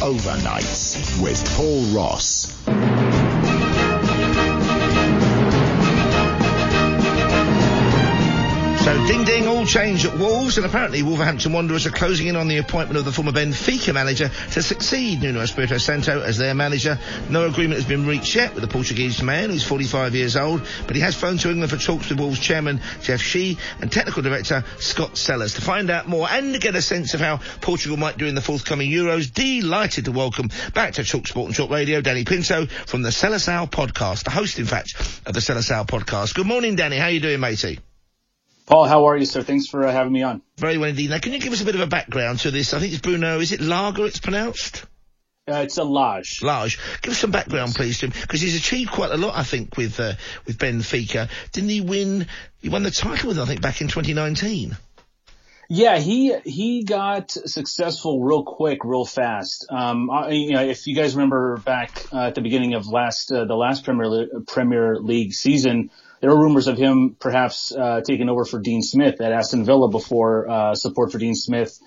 Overnights with Paul Ross. So ding ding, all change at Wolves, and apparently Wolverhampton Wanderers are closing in on the appointment of the former Benfica manager to succeed Nuno Espirito Santo as their manager. No agreement has been reached yet with the Portuguese man, who's 45 years old, but he has flown to England for talks with Wolves chairman Jeff Shi and technical director Scott Sellers. to find out more and to get a sense of how Portugal might do in the forthcoming Euros. Delighted to welcome back to Talk Sport and Talk Radio Danny Pinto from the Seleção podcast, the host, in fact, of the Seleção podcast. Good morning, Danny. How are you doing, matey? Paul, how are you, sir? Thanks for uh, having me on. Very well indeed. Now, can you give us a bit of a background to this? I think it's Bruno. Is it Lager? It's pronounced. Uh, it's a Lage. Lage. Give us some background, please, to him, because he's achieved quite a lot, I think, with uh, with Benfica. Didn't he win? He won the title with, I think, back in 2019. Yeah, he he got successful real quick, real fast. Um, I, you know, if you guys remember back uh, at the beginning of last uh, the last Premier Premier League season, there were rumors of him perhaps uh, taking over for Dean Smith at Aston Villa before uh, support for Dean Smith,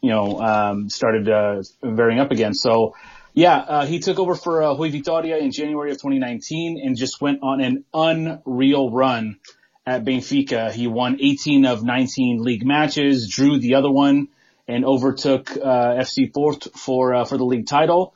you know, um, started uh, varying up again. So, yeah, uh, he took over for uh, Rui Vitoria in January of 2019 and just went on an unreal run at Benfica. He won 18 of 19 league matches, drew the other one, and overtook uh, FC Porto for uh, for the league title.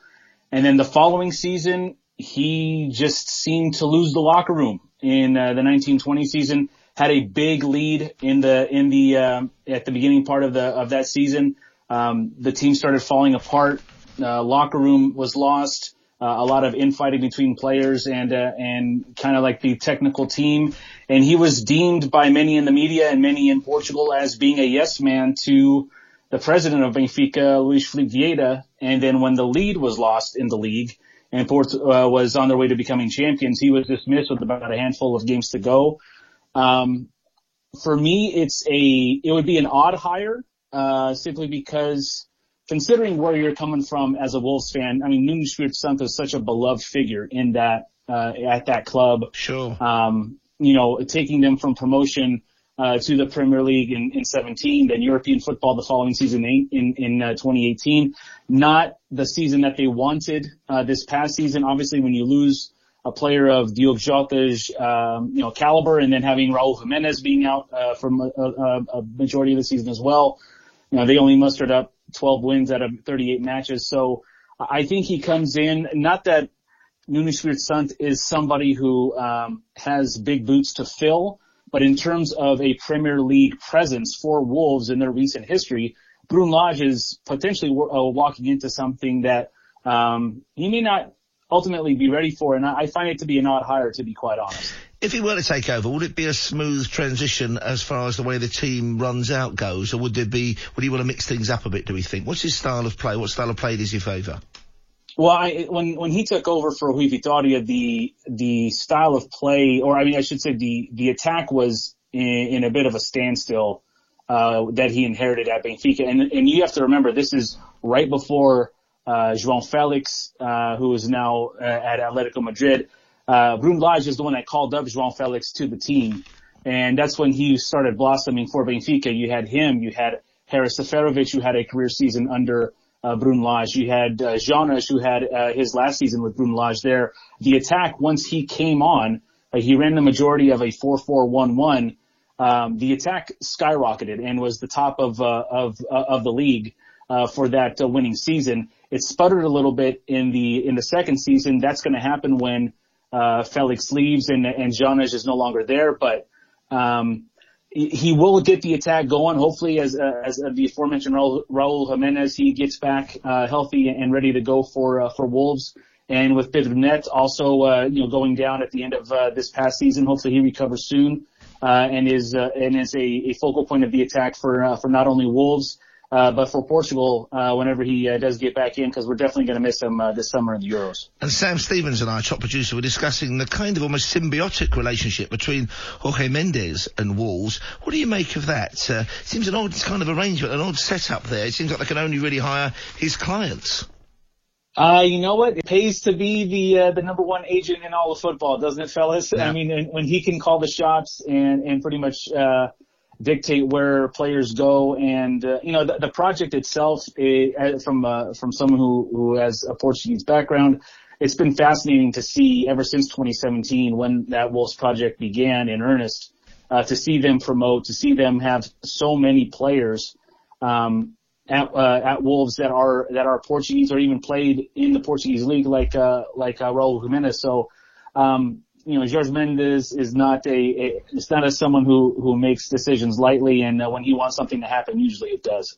And then the following season, he just seemed to lose the locker room in uh, the 1920 season. Had a big lead in the in the um, at the beginning part of the of that season. Um, the team started falling apart. Uh, locker room was lost. Uh, a lot of infighting between players and uh, and kind of like the technical team. And he was deemed by many in the media and many in Portugal as being a yes man to the president of Benfica, Luis Filipe Vieira. And then when the lead was lost in the league, and Porto uh, was on their way to becoming champions. He was dismissed with about a handful of games to go. Um, for me, it's a it would be an odd hire uh, simply because considering where you're coming from as a Wolves fan. I mean, Nuno Espirito Santo is such a beloved figure in that uh, at that club. Sure. Um, you know, taking them from promotion uh, to the Premier League in, in 17, then European football the following season in, in, uh, 2018. Not the season that they wanted uh, this past season. Obviously, when you lose a player of Diogo Jota's, um, you know, caliber and then having Raul Jimenez being out uh, for a, a, a majority of the season as well, you know, they only mustered up 12 wins out of 38 matches. So I think he comes in, not that Nuno Espirito Santo is somebody who um, has big boots to fill, but in terms of a Premier League presence for Wolves in their recent history, Lage is potentially uh, walking into something that um, he may not ultimately be ready for, and I find it to be an odd hire, to be quite honest. If he were to take over, would it be a smooth transition as far as the way the team runs out goes, or would there be? Would he want to mix things up a bit? Do we think? What's his style of play? What style of play does he favour? Well, I, when when he took over for Rui Vitoria, the the style of play, or I mean, I should say, the the attack was in, in a bit of a standstill uh, that he inherited at Benfica, and and you have to remember this is right before uh, João Felix, uh, who is now uh, at Atletico Madrid. Uh, Bruno Lage is the one that called up João Felix to the team, and that's when he started blossoming for Benfica. You had him, you had Harris Seferovic, who had a career season under uh, Bruno Lage. You had uh, who had uh, his last season with Bruno Lage there. The attack, once he came on, uh, he ran the majority of a 4-4-1-1. Um, the attack skyrocketed and was the top of uh, of uh, of the league uh, for that winning season. It sputtered a little bit in the in the second season. That's going to happen when Felix leaves and and Jonas is no longer there. But um, he will get the attack going. Hopefully, as uh, as the aforementioned Raul, Raul Jimenez, he gets back uh, healthy and ready to go for uh, for Wolves. And with Pedro also, uh, you know, going down at the end of uh, this past season, hopefully he recovers soon uh, and is uh, and is a, a focal point of the attack for uh, for not only Wolves uh, but for Portugal, uh, whenever he uh, does get back in, because we're definitely going to miss him uh, this summer in the Euros. And Sam Stevens and I, top producer, were discussing the kind of almost symbiotic relationship between Jorge Mendes and Wolves. What do you make of that? Uh, seems an odd kind of arrangement, an odd setup there. It seems like they can only really hire his clients. Uh, you know what? It pays to be the uh, the number one agent in all of football, doesn't it, fellas? Yeah. I mean, when he can call the shots and and pretty much uh, dictate where players go. And uh, you know, the, the project itself, it, from uh, from someone who who has a Portuguese background, it's been fascinating to see ever since 2017 when that Wolves project began in earnest. Uh, to see them promote, to see them have so many players um, at uh, at Wolves that are that are Portuguese or even played in the Portuguese league, like uh, like uh, Raul Jimenez. So um, you know, Jorge Mendes is not a, a it's not a someone who who makes decisions lightly, and uh, when he wants something to happen, usually it does.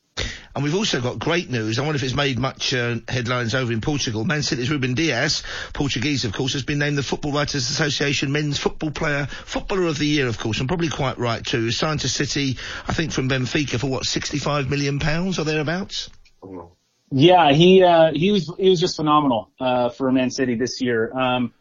And we've also got great news. I wonder if it's made much uh, headlines over in Portugal. Man City's Ruben Dias, Portuguese of course, has been named the Football Writers Association Men's Football Player Footballer of the Year, of course, and probably quite right too. He's signed to City, I think, from Benfica for what, 65 million pounds or thereabouts. Yeah, he uh, he was he was just phenomenal uh, for Man City this year. Um,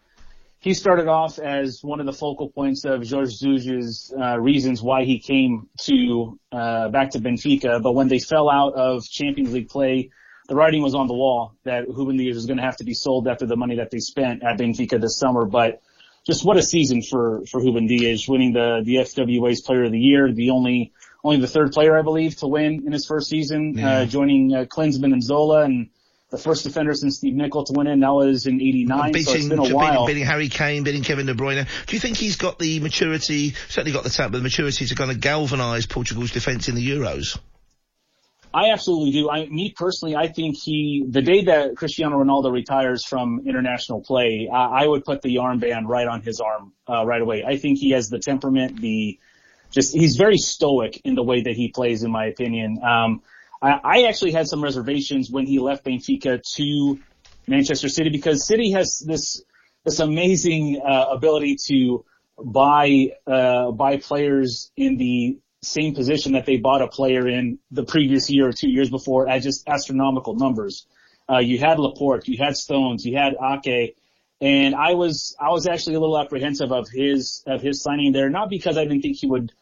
he started off as one of the focal points of Jorge Jesus' uh, reasons why he came to uh, back to Benfica. But when they fell out of Champions League play, the writing was on the wall that Ruben Dias was going to have to be sold after the money that they spent at Benfica this summer. But just what a season for for Ruben Dias, winning the the FWA's Player of the Year, the only only the third player I believe to win in his first season, yeah. uh, joining uh, Klinsmann and Zola and the first defender since Steve Nicol to win it. That was in '89, so it's been a while. Beating, Harry Kane, beating Kevin De Bruyne. Do you think he's got the maturity? Certainly got the talent, but the maturity to kind of galvanise Portugal's defence in the Euros. I absolutely do. I, me personally, I think he, the day that Cristiano Ronaldo retires from international play, I, I would put the armband right on his arm uh, right away. I think he has the temperament, the just he's very stoic in the way that he plays, in my opinion. Um, I, I actually had some reservations when he left Benfica to Manchester City because City has this this amazing uh, ability to buy uh, buy players in the same position that they bought a player in the previous year or two years before at just astronomical numbers. Uh, you had Laporte, you had Stones, you had Ake, and I was I was actually a little apprehensive of his of his signing there, not because I didn't think he would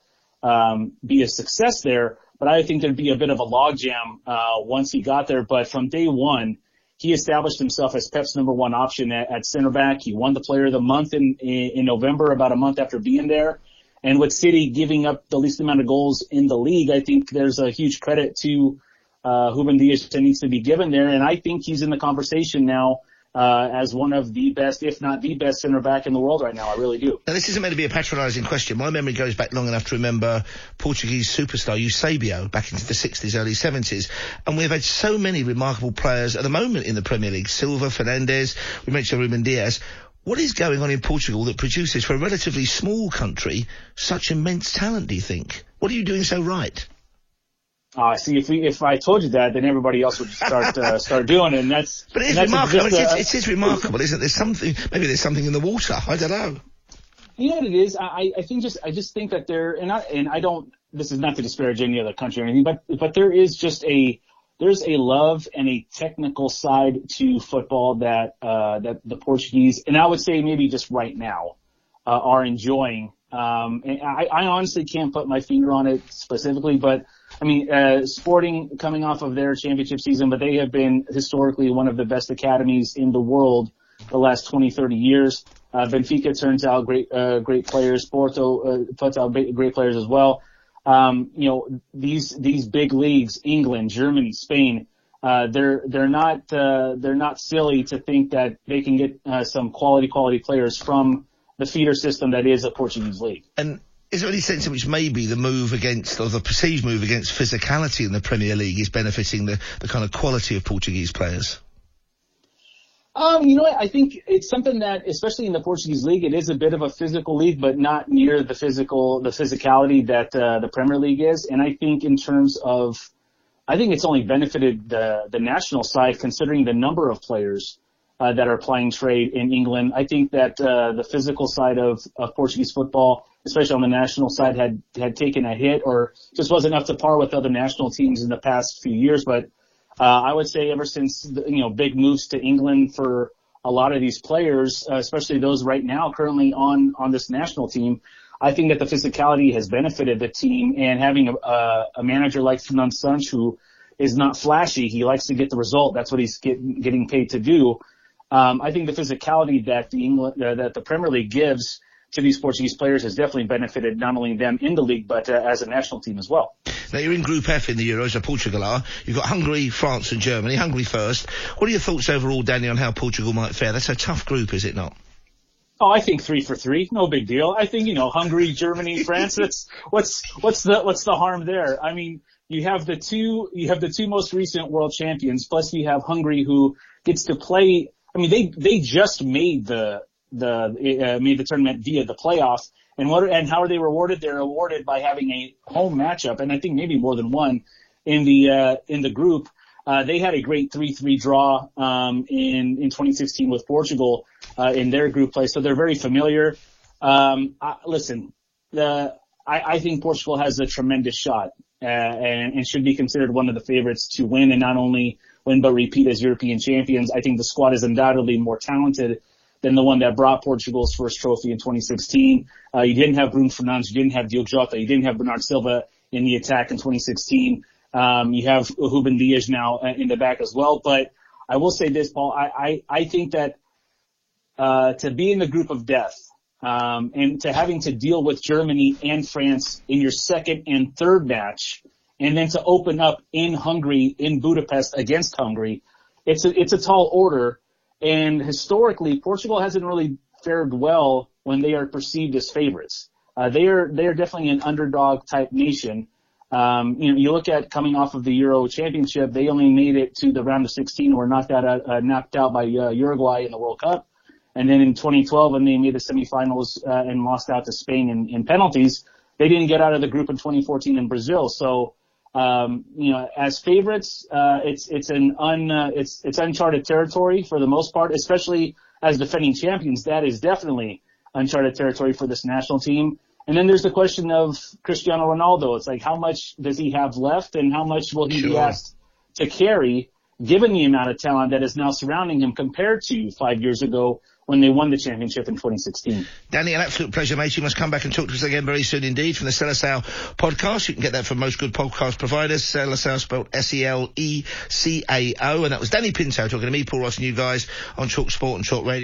um, be a success there, but I think there'd be a bit of a logjam uh, once he got there. But from day one, he established himself as Pep's number one option at, at center back. He won the Player of the Month in, in in November, about a month after being there. And with City giving up the least amount of goals in the league, I think there's a huge credit to uh, Ruben Dias that needs to be given there. And I think he's in the conversation now uh, as one of the best, if not the best center back in the world right now. I really do. Now, this isn't meant to be a patronising question. My memory goes back long enough to remember Portuguese superstar Eusebio back into the 60s, early 70s. And we've had so many remarkable players at the moment in the Premier League. Silva, Fernandes, we mentioned Ruben Dias. What is going on in Portugal that produces, for a relatively small country, such immense talent, do you think? What are you doing so right? Uh, see, if we, if I told you that, then everybody else would start uh, start doing it, and that's. But it's remarkable. It's, a, it, is, it is remarkable, isn't it? There's something. Maybe there's something in the water. I don't know. You know what it is? I, I think just I just think that there, and I and I don't. This is not to disparage any other country or anything, but but there is just a there's a love and a technical side to football that uh, that the Portuguese, and I would say maybe just right now, uh, are enjoying. Um, and I, I honestly can't put my finger on it specifically, but I mean, uh, Sporting coming off of their championship season, but they have been historically one of the best academies in the world the last 20, 30 years. Uh, Benfica turns out great, uh, great players. Porto uh, puts out great players as well. Um, you know, these these big leagues, England, Germany, Spain, uh, they're they're not uh, they're not silly to think that they can get uh, some quality quality players from the feeder system that is a Portuguese league. And is there any sense in which maybe the move against, or the perceived move against physicality in the Premier League is benefiting the, the kind of quality of Portuguese players? Um, you know, I think it's something that, especially in the Portuguese league, it is a bit of a physical league, but not near the physical, the physicality that uh, the Premier League is. And I think in terms of, I think it's only benefited the the national side considering the number of players uh, that are playing trade in England. I think that uh, the physical side of, of Portuguese football especially on the national side, had had taken a hit or just wasn't up to par with other national teams in the past few years. But uh, I would say ever since the, you know big moves to England for a lot of these players, uh, especially those right now currently on on this national team, I think that the physicality has benefited the team and having a, a, a manager like Fernando Santos who is not flashy, he likes to get the result. That's what he's get, getting paid to do. Um, I think the physicality that the England uh, that the Premier League gives to these Portuguese players has definitely benefited not only them in the league, but uh, as a national team as well. Now you're in Group F in the Euros, so Portugal are. You've got Hungary, France and Germany. Hungary first. What are your thoughts overall, Danny, on how Portugal might fare? That's a tough group, is it not? Oh, I think three for three, no big deal. I think you know Hungary, Germany, France. That's what's what's the what's the harm there? I mean, you have the two you have the two most recent world champions, plus you have Hungary who gets to play. I mean, they they just made the the uh, made the tournament via the playoffs, and what and how are they rewarded? They're rewarded by having a home matchup, and I think maybe more than one in the uh, in the group. Uh, they had a great 3-3 draw um, in in 2016 with Portugal uh, in their group play, so they're very familiar. Um, I, listen, the I, I think Portugal has a tremendous shot uh, and, and should be considered one of the favorites to win, and not only win but repeat as European champions. I think the squad is undoubtedly more talented than the one that brought Portugal's first trophy in 2016. Uh, you didn't have Bruno Fernandes, you didn't have Diogo Jota, you didn't have Bernardo Silva in the attack in 2016. Um, you have Ruben Dias now uh, in the back as well. But I will say this, Paul. I I, I think that uh, to be in the group of death um, and to having to deal with Germany and France in your second and third match, and then to open up in Hungary in Budapest against Hungary, it's a it's a tall order. And historically, Portugal hasn't really fared well when they are perceived as favorites. Uh, they are they are definitely an underdog type nation. Um, you know, you look at coming off of the Euro Championship, they only made it to the round of 16, were knocked out uh, knocked out by uh, Uruguay in the World Cup, and then in 2012, when they made the semifinals uh, and lost out to Spain in, in penalties, they didn't get out of the group in 2014 in Brazil. So, um, you know, as favorites, uh, it's it's an un uh, it's it's uncharted territory for the most part, especially as defending champions. That is definitely uncharted territory for this national team. And then there's the question of Cristiano Ronaldo. It's like how much does he have left, and how much will he sure. be asked to carry, given the amount of talent that is now surrounding him compared to five years ago when they won the championship in 2016. Danny, an absolute pleasure, mate. You must come back and talk to us again very soon indeed from the Seleção podcast. You can get that from most good podcast providers. Seleção spelled S-E-L-E-C-A-O. And that was Danny Pinto talking to me, Paul Ross, and you guys on Talk Sport and Talk Radio.